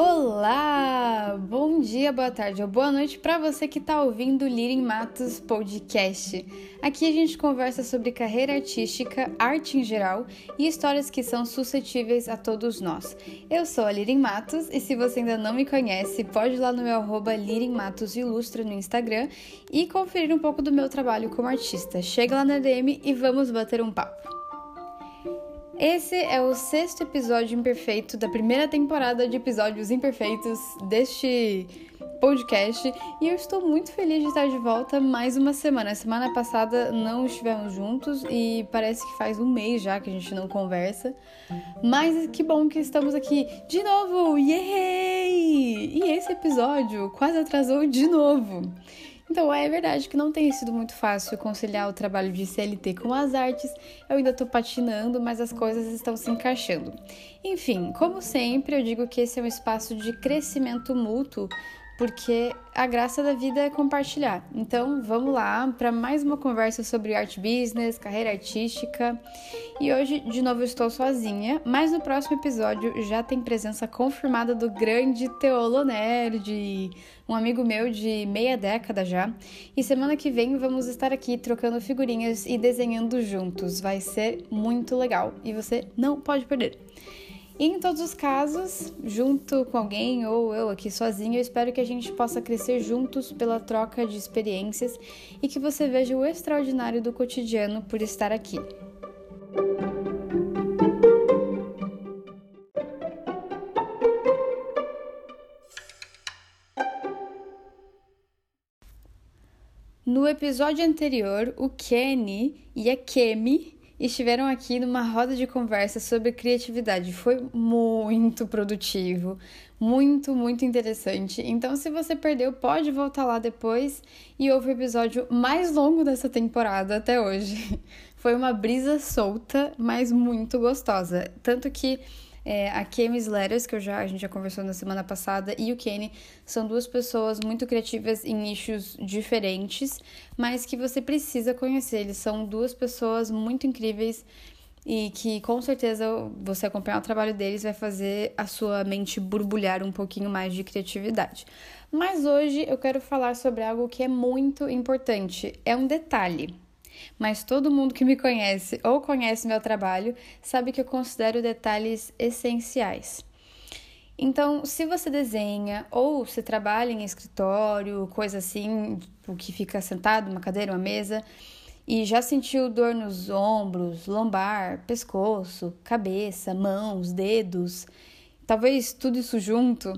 Olá! Bom dia, boa tarde ou boa noite para você que está ouvindo o Lirin Matos Podcast. Aqui a gente conversa sobre carreira artística, arte em geral e histórias que são suscetíveis a todos nós. Eu sou a Lirin Matos e se você ainda não me conhece, pode ir lá no meu arroba Lirin Matos Ilustra no Instagram e conferir um pouco do meu trabalho como artista. Chega lá na DM e vamos bater um papo. Esse é o sexto episódio imperfeito da primeira temporada de episódios imperfeitos deste podcast e eu estou muito feliz de estar de volta mais uma semana. Semana passada não estivemos juntos e parece que faz um mês já que a gente não conversa, mas que bom que estamos aqui de novo! Yay! E esse episódio quase atrasou de novo. Então, é verdade que não tem sido muito fácil conciliar o trabalho de CLT com as artes. Eu ainda tô patinando, mas as coisas estão se encaixando. Enfim, como sempre, eu digo que esse é um espaço de crescimento mútuo porque a graça da vida é compartilhar. Então, vamos lá para mais uma conversa sobre art business, carreira artística. E hoje, de novo, estou sozinha, mas no próximo episódio já tem presença confirmada do grande Teolo Nerd, um amigo meu de meia década já. E semana que vem vamos estar aqui trocando figurinhas e desenhando juntos. Vai ser muito legal e você não pode perder. E em todos os casos, junto com alguém ou eu aqui sozinha, eu espero que a gente possa crescer juntos pela troca de experiências e que você veja o extraordinário do cotidiano por estar aqui. No episódio anterior, o Kenny e a Kemi estiveram aqui numa roda de conversa sobre criatividade. Foi muito produtivo, muito, muito interessante. Então, se você perdeu, pode voltar lá depois e ouvir o episódio mais longo dessa temporada até hoje. Foi uma brisa solta, mas muito gostosa. Tanto que é, a Kemi Letters, que eu já, a gente já conversou na semana passada, e o Kenny são duas pessoas muito criativas em nichos diferentes, mas que você precisa conhecer. Eles são duas pessoas muito incríveis e que com certeza você acompanhar o trabalho deles vai fazer a sua mente borbulhar um pouquinho mais de criatividade. Mas hoje eu quero falar sobre algo que é muito importante, é um detalhe mas todo mundo que me conhece ou conhece meu trabalho sabe que eu considero detalhes essenciais. Então, se você desenha ou se trabalha em escritório, coisa assim, o que fica sentado, uma cadeira, uma mesa, e já sentiu dor nos ombros, lombar, pescoço, cabeça, mãos, dedos, talvez tudo isso junto,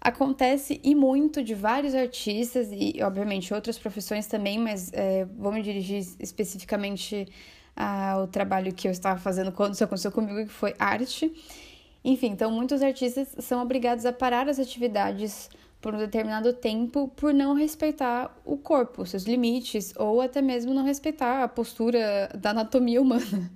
Acontece e muito de vários artistas e, obviamente, outras profissões também, mas é, vou me dirigir especificamente ao trabalho que eu estava fazendo quando isso aconteceu comigo, que foi arte. Enfim, então muitos artistas são obrigados a parar as atividades por um determinado tempo por não respeitar o corpo, seus limites, ou até mesmo não respeitar a postura da anatomia humana.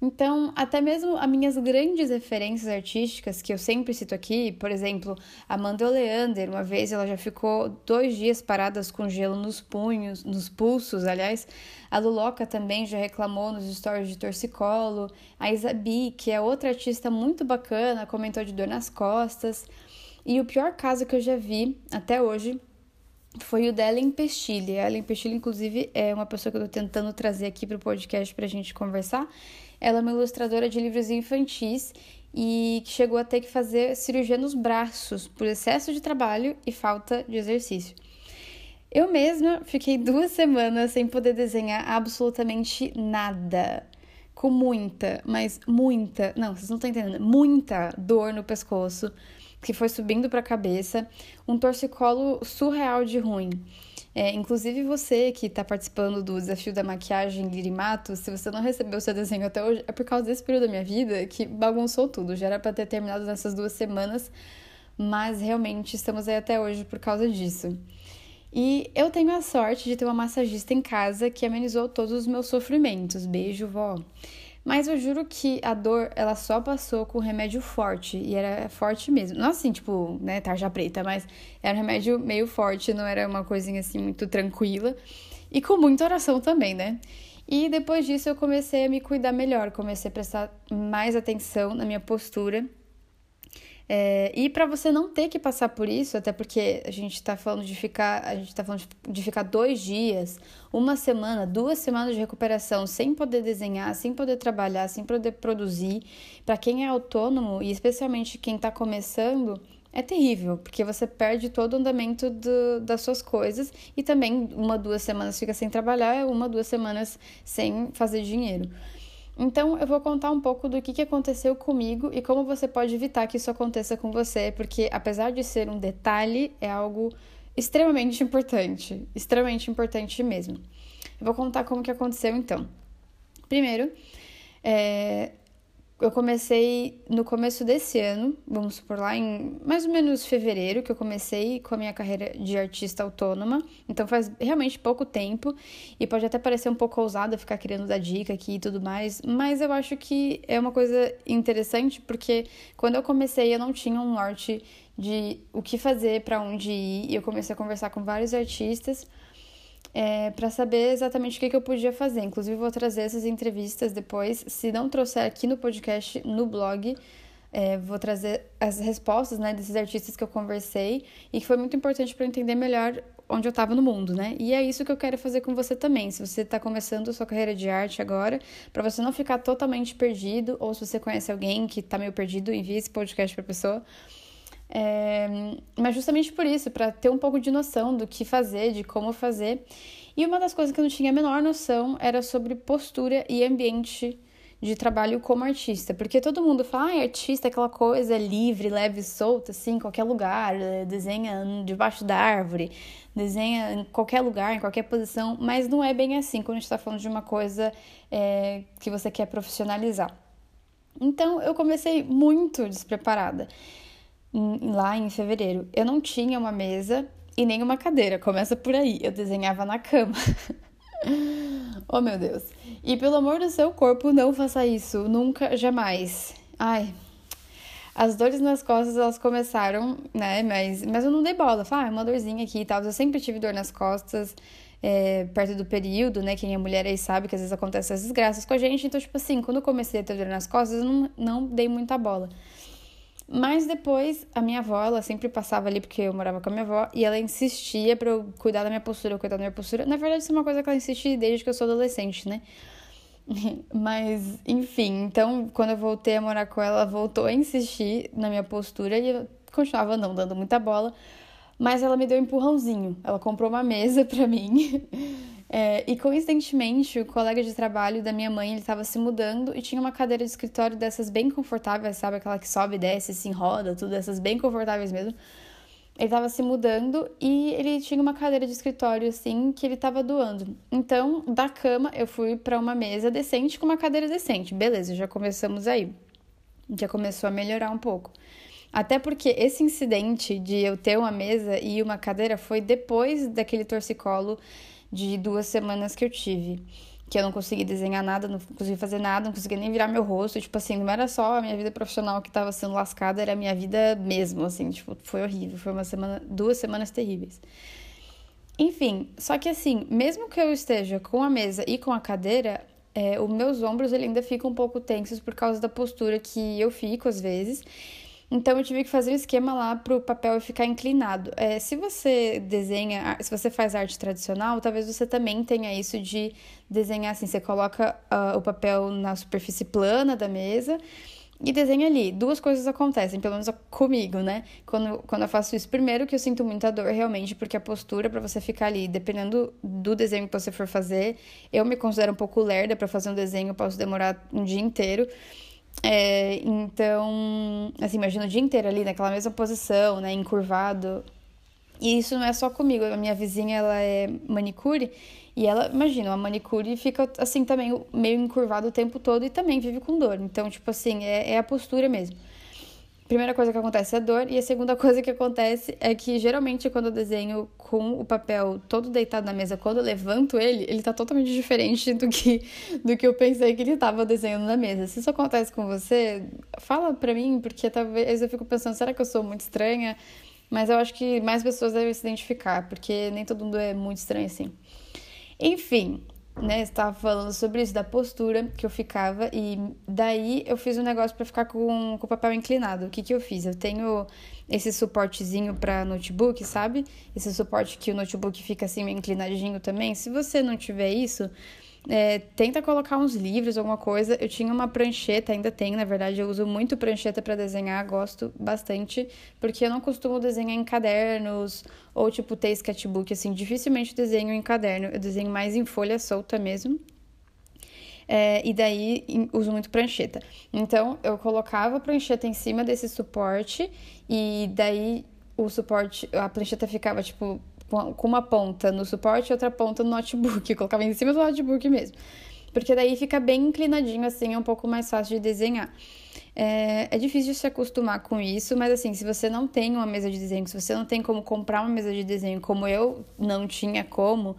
Então, até mesmo as minhas grandes referências artísticas, que eu sempre cito aqui, por exemplo, Amanda Leander, uma vez ela já ficou dois dias paradas com gelo nos punhos, nos pulsos, aliás. A Luloca também já reclamou nos stories de torcicolo. A Isabi, que é outra artista muito bacana, comentou de dor nas costas. E o pior caso que eu já vi até hoje foi o da Ellen Pestilli. A Ellen Pestilli, inclusive, é uma pessoa que eu tô tentando trazer aqui para o podcast para a gente conversar. Ela é uma ilustradora de livros infantis e que chegou a ter que fazer cirurgia nos braços por excesso de trabalho e falta de exercício. Eu mesma fiquei duas semanas sem poder desenhar absolutamente nada. Com muita, mas muita, não, vocês não estão entendendo, muita dor no pescoço que foi subindo para a cabeça, um torcicolo surreal de ruim. É, inclusive você que está participando do desafio da maquiagem Lirimato, se você não recebeu seu desenho até hoje, é por causa desse período da minha vida que bagunçou tudo. Já era para ter terminado nessas duas semanas, mas realmente estamos aí até hoje por causa disso. E eu tenho a sorte de ter uma massagista em casa que amenizou todos os meus sofrimentos. Beijo, vó. Mas eu juro que a dor, ela só passou com remédio forte. E era forte mesmo. Não assim, tipo, né, tarja preta, mas era um remédio meio forte, não era uma coisinha assim muito tranquila. E com muita oração também, né? E depois disso eu comecei a me cuidar melhor, comecei a prestar mais atenção na minha postura. É, e para você não ter que passar por isso, até porque a gente está falando de ficar, a gente tá falando de ficar dois dias, uma semana, duas semanas de recuperação sem poder desenhar, sem poder trabalhar, sem poder produzir. Para quem é autônomo e especialmente quem está começando, é terrível, porque você perde todo o andamento do, das suas coisas e também uma, duas semanas fica sem trabalhar, uma, duas semanas sem fazer dinheiro. Então, eu vou contar um pouco do que, que aconteceu comigo e como você pode evitar que isso aconteça com você, porque apesar de ser um detalhe, é algo extremamente importante, extremamente importante mesmo. Eu vou contar como que aconteceu então. Primeiro, é, eu comecei no começo desse ano, vamos supor lá em mais ou menos fevereiro, que eu comecei com a minha carreira de artista autônoma. Então faz realmente pouco tempo. E pode até parecer um pouco ousada ficar querendo dar dica aqui e tudo mais, mas eu acho que é uma coisa interessante porque quando eu comecei eu não tinha um norte de o que fazer, para onde ir, e eu comecei a conversar com vários artistas é, para saber exatamente o que, que eu podia fazer. Inclusive, vou trazer essas entrevistas depois. Se não trouxer aqui no podcast, no blog, é, vou trazer as respostas né, desses artistas que eu conversei e que foi muito importante para entender melhor onde eu estava no mundo, né? E é isso que eu quero fazer com você também. Se você está começando sua carreira de arte agora, para você não ficar totalmente perdido, ou se você conhece alguém que está meio perdido, envie esse podcast para a pessoa. É, mas justamente por isso, para ter um pouco de noção do que fazer, de como fazer. E uma das coisas que eu não tinha a menor noção era sobre postura e ambiente de trabalho como artista. Porque todo mundo fala, ah, artista é aquela coisa livre, leve solta, assim, em qualquer lugar, eh, desenha debaixo da árvore, desenha em qualquer lugar, em qualquer posição, mas não é bem assim quando a gente está falando de uma coisa é, que você quer profissionalizar. Então eu comecei muito despreparada lá em fevereiro. Eu não tinha uma mesa e nem uma cadeira. Começa por aí. Eu desenhava na cama. oh, meu Deus. E pelo amor do seu corpo, não faça isso. Nunca, jamais. Ai. As dores nas costas, elas começaram, né? Mas, mas eu não dei bola. Falei, ah, uma dorzinha aqui e tal. Eu sempre tive dor nas costas. É, perto do período, né? Quem é mulher aí sabe que às vezes acontecem essas desgraças com a gente. Então, tipo assim, quando eu comecei a ter dor nas costas, eu não, não dei muita bola. Mas depois, a minha avó, ela sempre passava ali, porque eu morava com a minha avó, e ela insistia pra eu cuidar da minha postura, cuidar da minha postura. Na verdade, isso é uma coisa que ela insiste desde que eu sou adolescente, né? Mas, enfim, então, quando eu voltei a morar com ela, ela voltou a insistir na minha postura e eu continuava não dando muita bola. Mas ela me deu um empurrãozinho. Ela comprou uma mesa pra mim. É, e coincidentemente, o colega de trabalho da minha mãe, ele estava se mudando e tinha uma cadeira de escritório dessas bem confortáveis, sabe? Aquela que sobe e desce, se enroda, tudo, essas bem confortáveis mesmo. Ele estava se mudando e ele tinha uma cadeira de escritório assim que ele estava doando. Então, da cama eu fui para uma mesa decente com uma cadeira decente. Beleza, já começamos aí. Já começou a melhorar um pouco. Até porque esse incidente de eu ter uma mesa e uma cadeira foi depois daquele torcicolo de duas semanas que eu tive. Que eu não consegui desenhar nada, não consegui fazer nada, não consegui nem virar meu rosto. Tipo assim, não era só a minha vida profissional que estava sendo lascada, era a minha vida mesmo, assim. Tipo, foi horrível. Foi uma semana, duas semanas terríveis. Enfim, só que assim, mesmo que eu esteja com a mesa e com a cadeira, é, os meus ombros ele ainda ficam um pouco tensos por causa da postura que eu fico às vezes. Então eu tive que fazer um esquema lá para o papel ficar inclinado. É, se você desenha, se você faz arte tradicional, talvez você também tenha isso de desenhar assim, você coloca uh, o papel na superfície plana da mesa e desenha ali. Duas coisas acontecem, pelo menos comigo, né? Quando, quando eu faço isso, primeiro que eu sinto muita dor realmente, porque a postura para você ficar ali, dependendo do desenho que você for fazer, eu me considero um pouco lerda para fazer um desenho, eu posso demorar um dia inteiro. É, então, assim, imagina o dia inteiro ali naquela mesma posição, né, encurvado. E isso não é só comigo, a minha vizinha, ela é manicure, e ela, imagina, uma manicure fica assim também meio encurvado o tempo todo e também vive com dor. Então, tipo assim, é, é a postura mesmo primeira coisa que acontece é a dor, e a segunda coisa que acontece é que geralmente quando eu desenho com o papel todo deitado na mesa, quando eu levanto ele, ele tá totalmente diferente do que, do que eu pensei que ele tava desenhando na mesa. Se isso acontece com você, fala pra mim, porque talvez eu fico pensando, será que eu sou muito estranha? Mas eu acho que mais pessoas devem se identificar, porque nem todo mundo é muito estranho assim. Enfim, né, estava falando sobre isso, da postura que eu ficava, e daí eu fiz um negócio para ficar com, com o papel inclinado. O que, que eu fiz? Eu tenho esse suportezinho para notebook, sabe? Esse suporte que o notebook fica assim meio inclinadinho também. Se você não tiver isso, é, tenta colocar uns livros, alguma coisa. Eu tinha uma prancheta, ainda tenho, na verdade, eu uso muito prancheta para desenhar, gosto bastante, porque eu não costumo desenhar em cadernos ou tipo ter sketchbook, assim, dificilmente desenho em caderno, eu desenho mais em folha solta mesmo. É, e daí uso muito prancheta. Então eu colocava a prancheta em cima desse suporte e daí o suporte, a prancheta ficava tipo com uma ponta no suporte e outra ponta no notebook. Eu colocava em cima do notebook mesmo. Porque daí fica bem inclinadinho assim, é um pouco mais fácil de desenhar. É, é, difícil se acostumar com isso, mas assim, se você não tem uma mesa de desenho, se você não tem como comprar uma mesa de desenho como eu não tinha como,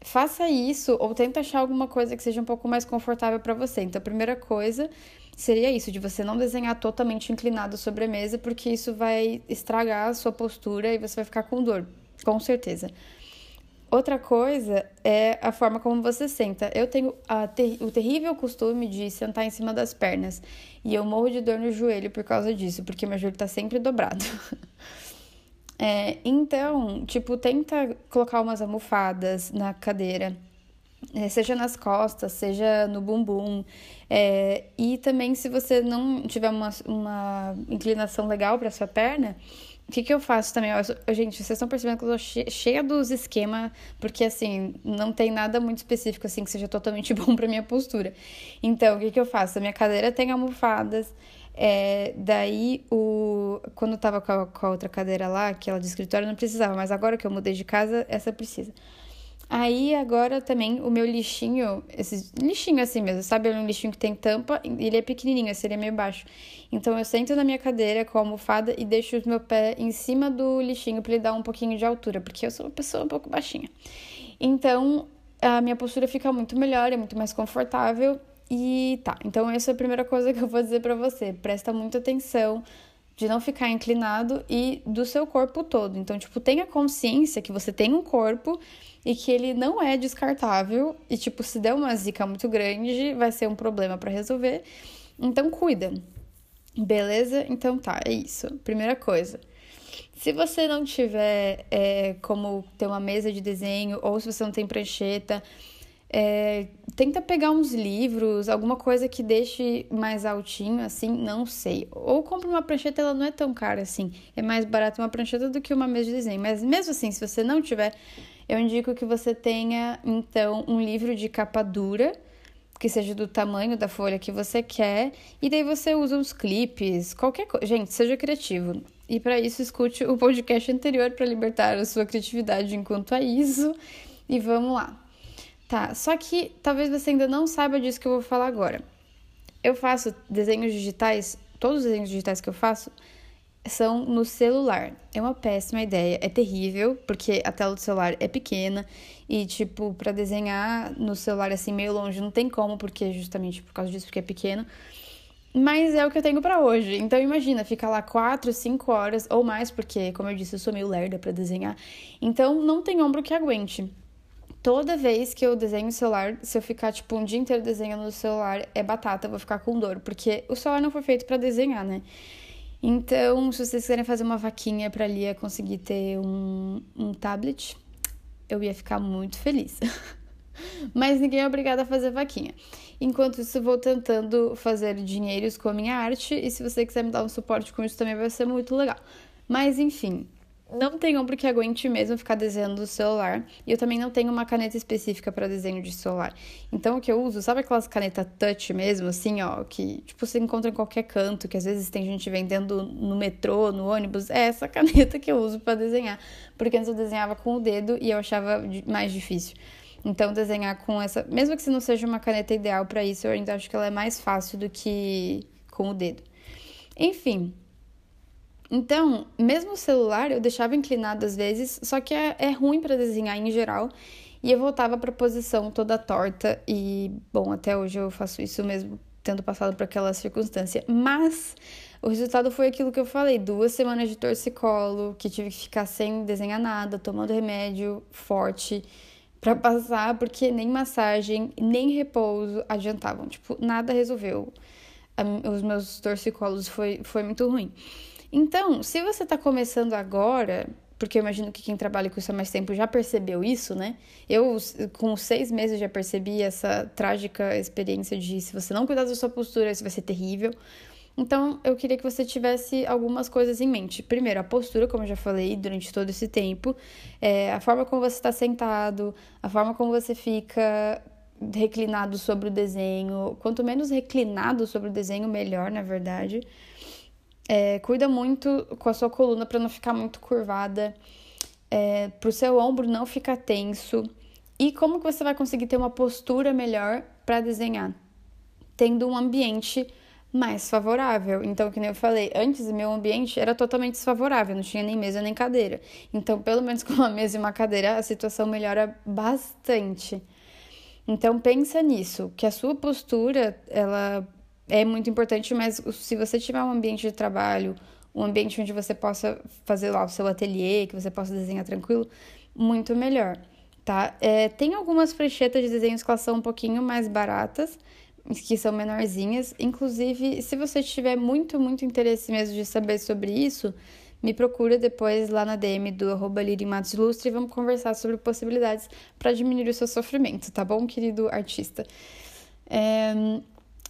faça isso ou tenta achar alguma coisa que seja um pouco mais confortável para você. Então, a primeira coisa seria isso, de você não desenhar totalmente inclinado sobre a mesa, porque isso vai estragar a sua postura e você vai ficar com dor. Com certeza. Outra coisa é a forma como você senta. Eu tenho ter o terrível costume de sentar em cima das pernas. E eu morro de dor no joelho por causa disso, porque meu joelho tá sempre dobrado. é, então, tipo, tenta colocar umas almofadas na cadeira. É, seja nas costas, seja no bumbum. É, e também, se você não tiver uma, uma inclinação legal para sua perna, o que, que eu faço também? Eu, gente, vocês estão percebendo que eu tô cheia dos esquemas, porque assim, não tem nada muito específico assim que seja totalmente bom para minha postura. Então, o que, que eu faço? A minha cadeira tem almofadas. É, daí, o, quando eu tava com a, com a outra cadeira lá, aquela de escritório, não precisava, mas agora que eu mudei de casa, essa precisa. Aí agora também o meu lixinho, esse lixinho assim mesmo, sabe? Um lixinho que tem tampa, ele é pequenininho, esse ele é meio baixo. Então eu sento na minha cadeira com a almofada e deixo o meu pé em cima do lixinho para ele dar um pouquinho de altura, porque eu sou uma pessoa um pouco baixinha. Então a minha postura fica muito melhor, é muito mais confortável e tá. Então essa é a primeira coisa que eu vou dizer para você. Presta muita atenção de não ficar inclinado e do seu corpo todo. Então, tipo, tenha consciência que você tem um corpo e que ele não é descartável e tipo, se der uma zica muito grande, vai ser um problema para resolver. Então, cuida. Beleza? Então tá, é isso. Primeira coisa. Se você não tiver é, como ter uma mesa de desenho ou se você não tem prancheta, é, tenta pegar uns livros, alguma coisa que deixe mais altinho, assim, não sei. Ou compra uma prancheta, ela não é tão cara assim. É mais barato uma prancheta do que uma mesa de desenho. Mas mesmo assim, se você não tiver, eu indico que você tenha, então, um livro de capa dura, que seja do tamanho da folha que você quer, e daí você usa uns clipes, qualquer coisa. Gente, seja criativo. E para isso, escute o podcast anterior para libertar a sua criatividade enquanto a isso. E vamos lá. Tá, só que talvez você ainda não saiba disso que eu vou falar agora. Eu faço desenhos digitais, todos os desenhos digitais que eu faço são no celular. É uma péssima ideia, é terrível, porque a tela do celular é pequena e, tipo, para desenhar no celular assim meio longe não tem como, porque justamente por causa disso, porque é pequeno. Mas é o que eu tenho para hoje. Então imagina, fica lá 4, 5 horas ou mais, porque, como eu disse, eu sou meio lerda para desenhar. Então não tem ombro que aguente toda vez que eu desenho o celular, se eu ficar tipo um dia inteiro desenhando no celular, é batata, eu vou ficar com dor, porque o celular não foi feito para desenhar, né? Então, se vocês quiserem fazer uma vaquinha para Lia conseguir ter um, um tablet, eu ia ficar muito feliz. Mas ninguém é obrigado a fazer vaquinha. Enquanto isso, vou tentando fazer dinheiros com a minha arte, e se você quiser me dar um suporte com isso também vai ser muito legal. Mas enfim, não tem ombro que aguente mesmo ficar desenhando no celular. E eu também não tenho uma caneta específica para desenho de celular. Então o que eu uso, sabe aquelas canetas touch mesmo, assim, ó, que tipo você encontra em qualquer canto, que às vezes tem gente vendendo no metrô, no ônibus? É essa caneta que eu uso para desenhar. Porque antes eu desenhava com o dedo e eu achava mais difícil. Então desenhar com essa, mesmo que se não seja uma caneta ideal para isso, eu ainda acho que ela é mais fácil do que com o dedo. Enfim, então, mesmo o celular eu deixava inclinado às vezes, só que é, é ruim para desenhar em geral. E eu voltava para a posição toda torta e, bom, até hoje eu faço isso mesmo tendo passado por aquela circunstância. Mas o resultado foi aquilo que eu falei: duas semanas de torcicolo, que tive que ficar sem desenhar nada, tomando remédio forte, para passar, porque nem massagem, nem repouso adiantavam. Tipo, nada resolveu. Os meus torcicolos foi, foi muito ruim. Então, se você está começando agora, porque eu imagino que quem trabalha com isso há mais tempo já percebeu isso, né? Eu, com seis meses, já percebi essa trágica experiência de se você não cuidar da sua postura, isso vai ser terrível. Então, eu queria que você tivesse algumas coisas em mente. Primeiro, a postura, como eu já falei durante todo esse tempo, é, a forma como você está sentado, a forma como você fica reclinado sobre o desenho. Quanto menos reclinado sobre o desenho, melhor, na verdade. É, cuida muito com a sua coluna para não ficar muito curvada, é, para o seu ombro não ficar tenso. E como que você vai conseguir ter uma postura melhor para desenhar? Tendo um ambiente mais favorável. Então, que nem eu falei, antes meu ambiente era totalmente desfavorável, não tinha nem mesa nem cadeira. Então, pelo menos com uma mesa e uma cadeira, a situação melhora bastante. Então, pensa nisso, que a sua postura, ela é muito importante, mas se você tiver um ambiente de trabalho, um ambiente onde você possa fazer lá o seu ateliê, que você possa desenhar tranquilo, muito melhor, tá? É, tem algumas pranchetas de desenhos que elas são um pouquinho mais baratas, que são menorzinhas. Inclusive, se você tiver muito, muito interesse mesmo de saber sobre isso, me procura depois lá na DM do arroba Lustre e vamos conversar sobre possibilidades para diminuir o seu sofrimento, tá bom, querido artista? É,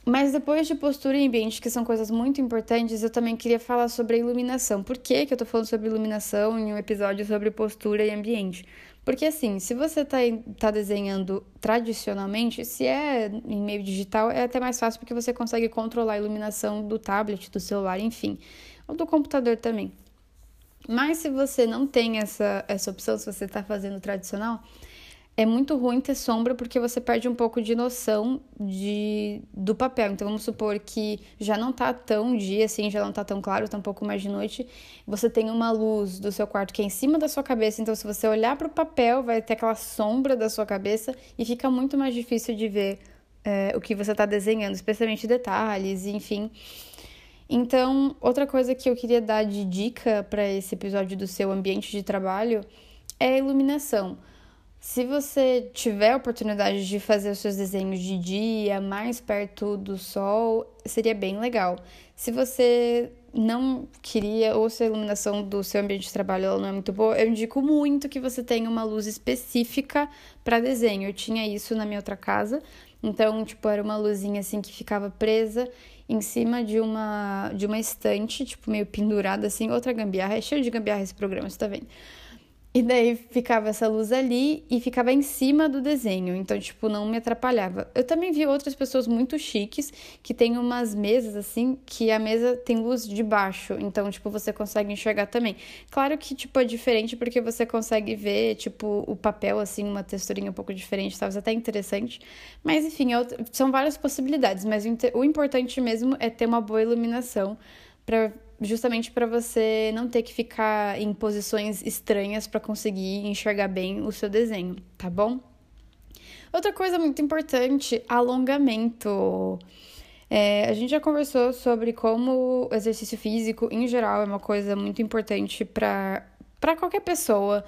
mas depois de postura e ambiente, que são coisas muito importantes, eu também queria falar sobre a iluminação. Por que, que eu tô falando sobre iluminação em um episódio sobre postura e ambiente? Porque assim, se você tá, tá desenhando tradicionalmente, se é em meio digital, é até mais fácil porque você consegue controlar a iluminação do tablet, do celular, enfim, ou do computador também. Mas se você não tem essa, essa opção, se você está fazendo tradicional, é muito ruim ter sombra porque você perde um pouco de noção de, do papel. Então vamos supor que já não tá tão dia assim, já não tá tão claro, tá um pouco mais de noite. Você tem uma luz do seu quarto que é em cima da sua cabeça, então se você olhar para o papel, vai ter aquela sombra da sua cabeça e fica muito mais difícil de ver é, o que você está desenhando, especialmente detalhes, enfim. Então, outra coisa que eu queria dar de dica para esse episódio do seu ambiente de trabalho é a iluminação. Se você tiver a oportunidade de fazer os seus desenhos de dia, mais perto do sol, seria bem legal. Se você não queria, ou se a iluminação do seu ambiente de trabalho não é muito boa, eu indico muito que você tenha uma luz específica para desenho. Eu tinha isso na minha outra casa, então, tipo, era uma luzinha assim que ficava presa em cima de uma de uma estante, tipo, meio pendurada assim, outra gambiarra. É cheio de gambiarra esse programa, você tá vendo? E daí ficava essa luz ali e ficava em cima do desenho, então, tipo, não me atrapalhava. Eu também vi outras pessoas muito chiques que tem umas mesas assim, que a mesa tem luz de baixo, então, tipo, você consegue enxergar também. Claro que, tipo, é diferente porque você consegue ver, tipo, o papel, assim, uma texturinha um pouco diferente, talvez até interessante. Mas, enfim, é são várias possibilidades, mas o importante mesmo é ter uma boa iluminação para justamente para você não ter que ficar em posições estranhas para conseguir enxergar bem o seu desenho, tá bom? Outra coisa muito importante, alongamento. É, a gente já conversou sobre como o exercício físico, em geral, é uma coisa muito importante para qualquer pessoa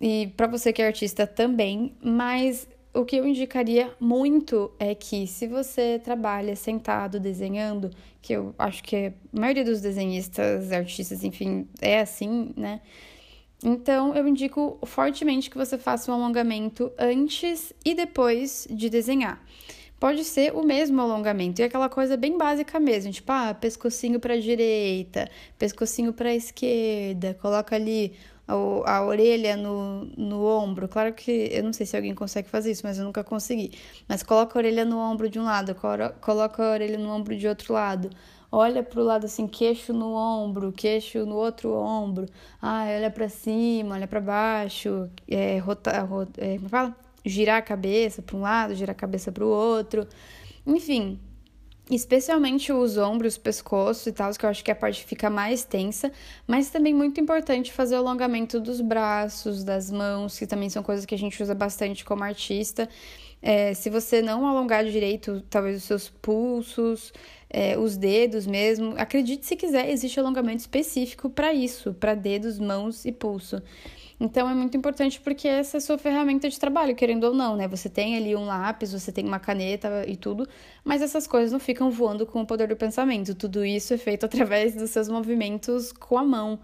e para você que é artista também, mas o que eu indicaria muito é que se você trabalha sentado desenhando, que eu acho que a maioria dos desenhistas, artistas, enfim, é assim, né? Então eu indico fortemente que você faça um alongamento antes e depois de desenhar. Pode ser o mesmo alongamento, e aquela coisa bem básica mesmo, tipo, ah, pescocinho para direita, pescocinho para esquerda, coloca ali a, orelha no, no ombro. Claro que eu não sei se alguém consegue fazer isso, mas eu nunca consegui. Mas coloca a orelha no ombro de um lado, coloca a orelha no ombro de outro lado. Olha pro lado assim, queixo no ombro, queixo no outro ombro. Ah, olha para cima, olha para baixo. É, rota, rota, é, como fala? Girar a cabeça para um lado, girar a cabeça para o outro. Enfim, especialmente os ombros, pescoço e tal, que eu acho que é a parte que fica mais tensa, mas também muito importante fazer o alongamento dos braços, das mãos, que também são coisas que a gente usa bastante como artista. É, se você não alongar direito, talvez os seus pulsos, é, os dedos mesmo, acredite se quiser, existe alongamento específico para isso, para dedos, mãos e pulso. Então é muito importante porque essa é a sua ferramenta de trabalho, querendo ou não, né? Você tem ali um lápis, você tem uma caneta e tudo, mas essas coisas não ficam voando com o poder do pensamento. Tudo isso é feito através dos seus movimentos com a mão.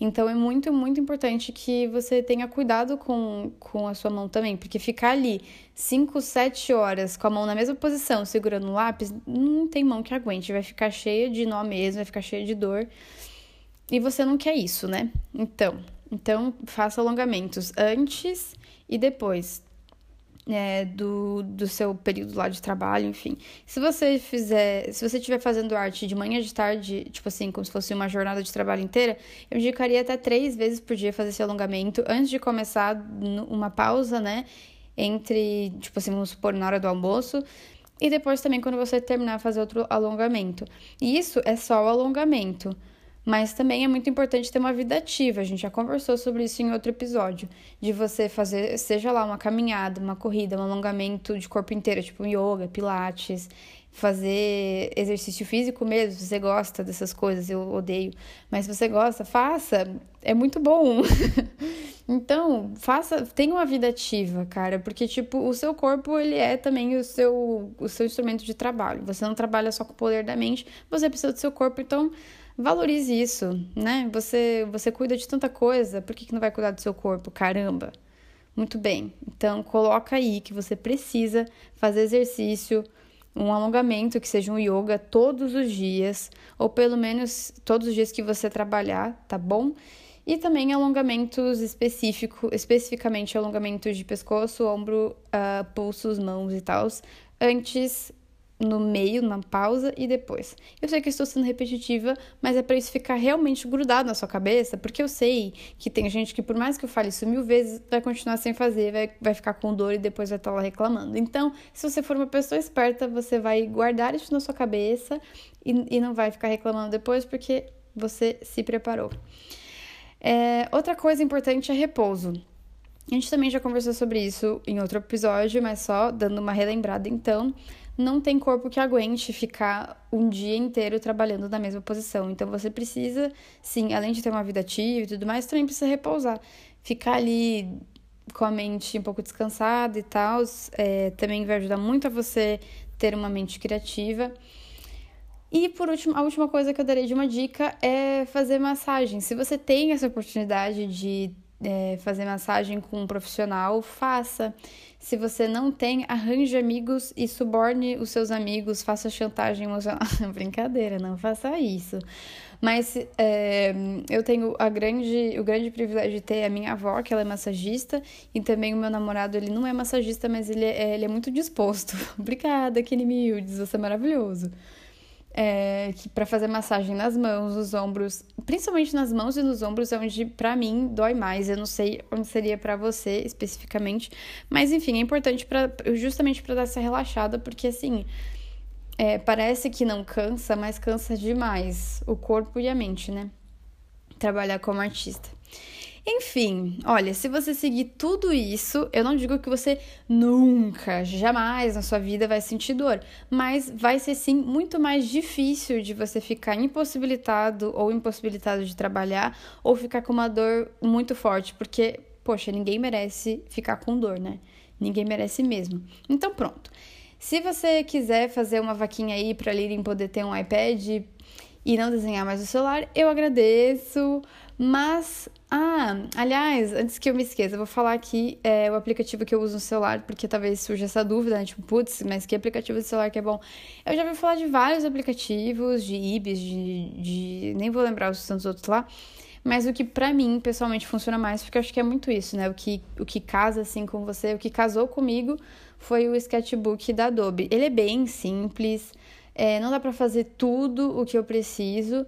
Então é muito, muito importante que você tenha cuidado com, com a sua mão também, porque ficar ali 5, 7 horas com a mão na mesma posição, segurando o lápis, não tem mão que aguente, vai ficar cheia de nó mesmo, vai ficar cheia de dor. E você não quer isso, né? Então, então faça alongamentos antes e depois é, do, do seu período lá de trabalho, enfim. Se você fizer, se você estiver fazendo arte de manhã de tarde, tipo assim, como se fosse uma jornada de trabalho inteira, eu indicaria até três vezes por dia fazer esse alongamento antes de começar uma pausa, né? Entre, tipo assim, vamos supor, na hora do almoço. E depois também quando você terminar fazer outro alongamento. E isso é só o alongamento. Mas também é muito importante ter uma vida ativa. A gente já conversou sobre isso em outro episódio. De você fazer, seja lá, uma caminhada, uma corrida, um alongamento de corpo inteiro, tipo yoga, pilates, fazer exercício físico mesmo, se você gosta dessas coisas, eu odeio. Mas se você gosta, faça. É muito bom. então, faça, tenha uma vida ativa, cara, porque tipo, o seu corpo, ele é também o seu o seu instrumento de trabalho. Você não trabalha só com o poder da mente, você precisa do seu corpo, então Valorize isso, né? Você, você cuida de tanta coisa, por que, que não vai cuidar do seu corpo? Caramba! Muito bem, então coloca aí que você precisa fazer exercício, um alongamento, que seja um yoga todos os dias, ou pelo menos todos os dias que você trabalhar, tá bom? E também alongamentos específicos, especificamente alongamentos de pescoço, ombro, uh, pulsos, mãos e tal, antes no meio, na pausa e depois. Eu sei que estou sendo repetitiva, mas é para isso ficar realmente grudado na sua cabeça, porque eu sei que tem gente que, por mais que eu fale isso mil vezes, vai continuar sem fazer, vai, vai ficar com dor e depois vai estar lá reclamando. Então, se você for uma pessoa esperta, você vai guardar isso na sua cabeça e, e não vai ficar reclamando depois, porque você se preparou. É, outra coisa importante é repouso. A gente também já conversou sobre isso em outro episódio, mas só dando uma relembrada então não tem corpo que aguente ficar um dia inteiro trabalhando na mesma posição. Então você precisa, sim, além de ter uma vida ativa e tudo mais, também precisa repousar. Ficar ali com a mente um pouco descansada e tal, é, também vai ajudar muito a você ter uma mente criativa. E por último, a última coisa que eu darei de uma dica é fazer massagem. Se você tem essa oportunidade de é, fazer massagem com um profissional, faça. Se você não tem, arranje amigos e suborne os seus amigos, faça chantagem emocional. Brincadeira, não faça isso. Mas é, eu tenho a grande, o grande privilégio de ter a minha avó, que ela é massagista, e também o meu namorado, ele não é massagista, mas ele é, ele é muito disposto. Obrigada, Kenny Mildes, você é maravilhoso é, para fazer massagem nas mãos, nos ombros, principalmente nas mãos e nos ombros, é onde para mim dói mais. Eu não sei onde seria para você especificamente, mas enfim, é importante para justamente para dar essa relaxada, porque assim, é, parece que não cansa, mas cansa demais o corpo e a mente, né? Trabalhar como artista. Enfim, olha, se você seguir tudo isso, eu não digo que você nunca, jamais na sua vida vai sentir dor, mas vai ser sim muito mais difícil de você ficar impossibilitado ou impossibilitado de trabalhar ou ficar com uma dor muito forte, porque, poxa, ninguém merece ficar com dor, né? Ninguém merece mesmo. Então, pronto. Se você quiser fazer uma vaquinha aí para Lirin poder ter um iPad e não desenhar mais o celular, eu agradeço. Mas, ah, aliás, antes que eu me esqueça, eu vou falar aqui é, o aplicativo que eu uso no celular, porque talvez surja essa dúvida, né? Tipo, putz, mas que aplicativo de celular que é bom? Eu já ouvi falar de vários aplicativos, de IBIS, de, de. nem vou lembrar os tantos outros lá. Mas o que para mim pessoalmente funciona mais, porque eu acho que é muito isso, né? O que, o que casa assim com você, o que casou comigo foi o sketchbook da Adobe. Ele é bem simples, é, não dá para fazer tudo o que eu preciso.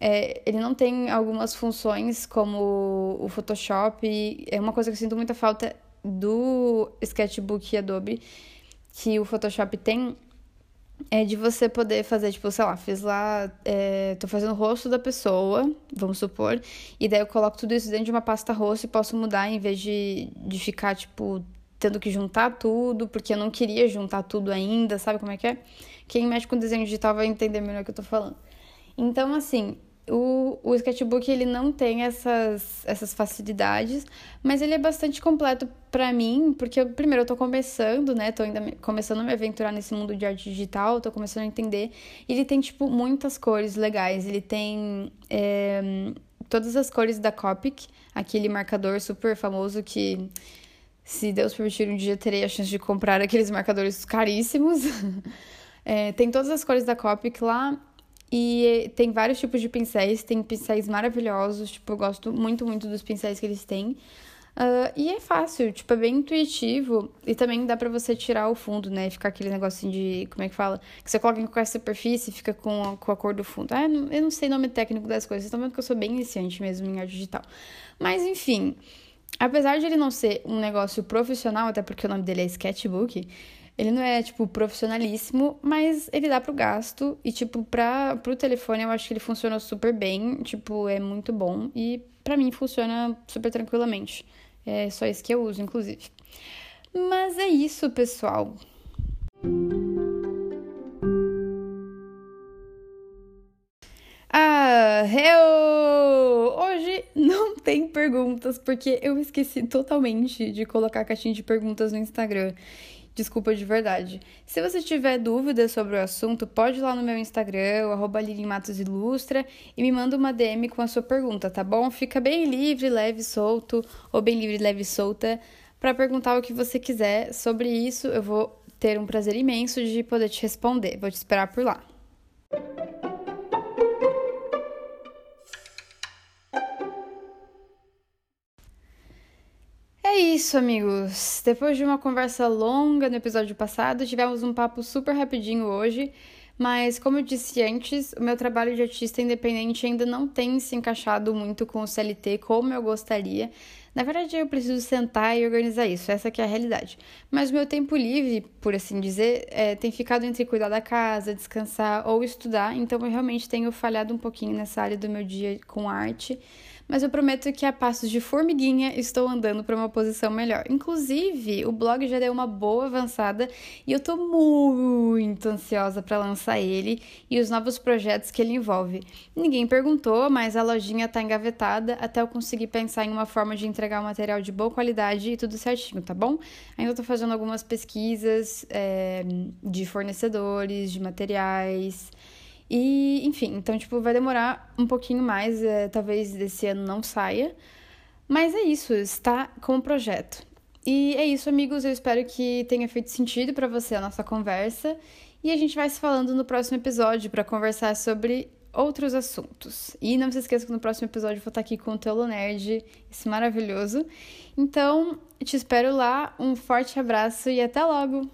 É, ele não tem algumas funções como o Photoshop. É uma coisa que eu sinto muita falta do Sketchbook Adobe, que o Photoshop tem, é de você poder fazer, tipo, sei lá, fiz lá, é, tô fazendo o rosto da pessoa, vamos supor, e daí eu coloco tudo isso dentro de uma pasta rosto e posso mudar em vez de, de ficar, tipo, tendo que juntar tudo, porque eu não queria juntar tudo ainda, sabe como é que é? Quem mexe com desenho digital vai entender melhor o que eu tô falando. Então, assim, o, o sketchbook ele não tem essas, essas facilidades, mas ele é bastante completo para mim, porque eu, primeiro eu tô começando, né? Tô ainda me, começando a me aventurar nesse mundo de arte digital, tô começando a entender. Ele tem, tipo, muitas cores legais. Ele tem é, todas as cores da Copic, aquele marcador super famoso que, se Deus permitir, um dia terei a chance de comprar aqueles marcadores caríssimos. é, tem todas as cores da Copic lá. E tem vários tipos de pincéis, tem pincéis maravilhosos, tipo, eu gosto muito, muito dos pincéis que eles têm. Uh, e é fácil, tipo, é bem intuitivo. E também dá pra você tirar o fundo, né? Ficar aquele negocinho de. Como é que fala? Que você coloca em qualquer superfície e fica com a, com a cor do fundo. Ah, eu não sei nome técnico das coisas. Vocês estão vendo que eu sou bem iniciante mesmo em arte digital. Mas, enfim. Apesar de ele não ser um negócio profissional, até porque o nome dele é Sketchbook, ele não é, tipo, profissionalíssimo, mas ele dá pro gasto. E, tipo, pra, pro telefone eu acho que ele funciona super bem. Tipo, é muito bom. E para mim funciona super tranquilamente. É só isso que eu uso, inclusive. Mas é isso, pessoal. Ah, eu! Hoje não tem perguntas, porque eu esqueci totalmente de colocar a caixinha de perguntas no Instagram. Desculpa de verdade. Se você tiver dúvidas sobre o assunto, pode ir lá no meu Instagram, arroba Ilustra, e me manda uma DM com a sua pergunta, tá bom? Fica bem livre, leve, solto, ou bem livre, leve solta, para perguntar o que você quiser sobre isso. Eu vou ter um prazer imenso de poder te responder. Vou te esperar por lá. É isso, amigos. Depois de uma conversa longa no episódio passado, tivemos um papo super rapidinho hoje. Mas, como eu disse antes, o meu trabalho de artista independente ainda não tem se encaixado muito com o CLT como eu gostaria. Na verdade, eu preciso sentar e organizar isso, essa é a realidade. Mas o meu tempo livre, por assim dizer, é, tem ficado entre cuidar da casa, descansar ou estudar, então eu realmente tenho falhado um pouquinho nessa área do meu dia com arte mas eu prometo que a passos de formiguinha estou andando para uma posição melhor. Inclusive, o blog já deu uma boa avançada e eu estou muito ansiosa para lançar ele e os novos projetos que ele envolve. Ninguém perguntou, mas a lojinha está engavetada até eu conseguir pensar em uma forma de entregar um material de boa qualidade e tudo certinho, tá bom? Ainda estou fazendo algumas pesquisas é, de fornecedores, de materiais. E, enfim, então, tipo, vai demorar um pouquinho mais, é, talvez desse ano não saia. Mas é isso, está com o projeto. E é isso, amigos. Eu espero que tenha feito sentido para você a nossa conversa. E a gente vai se falando no próximo episódio para conversar sobre outros assuntos. E não se esqueça que no próximo episódio eu vou estar aqui com o Telo Nerd, esse maravilhoso. Então, te espero lá. Um forte abraço e até logo!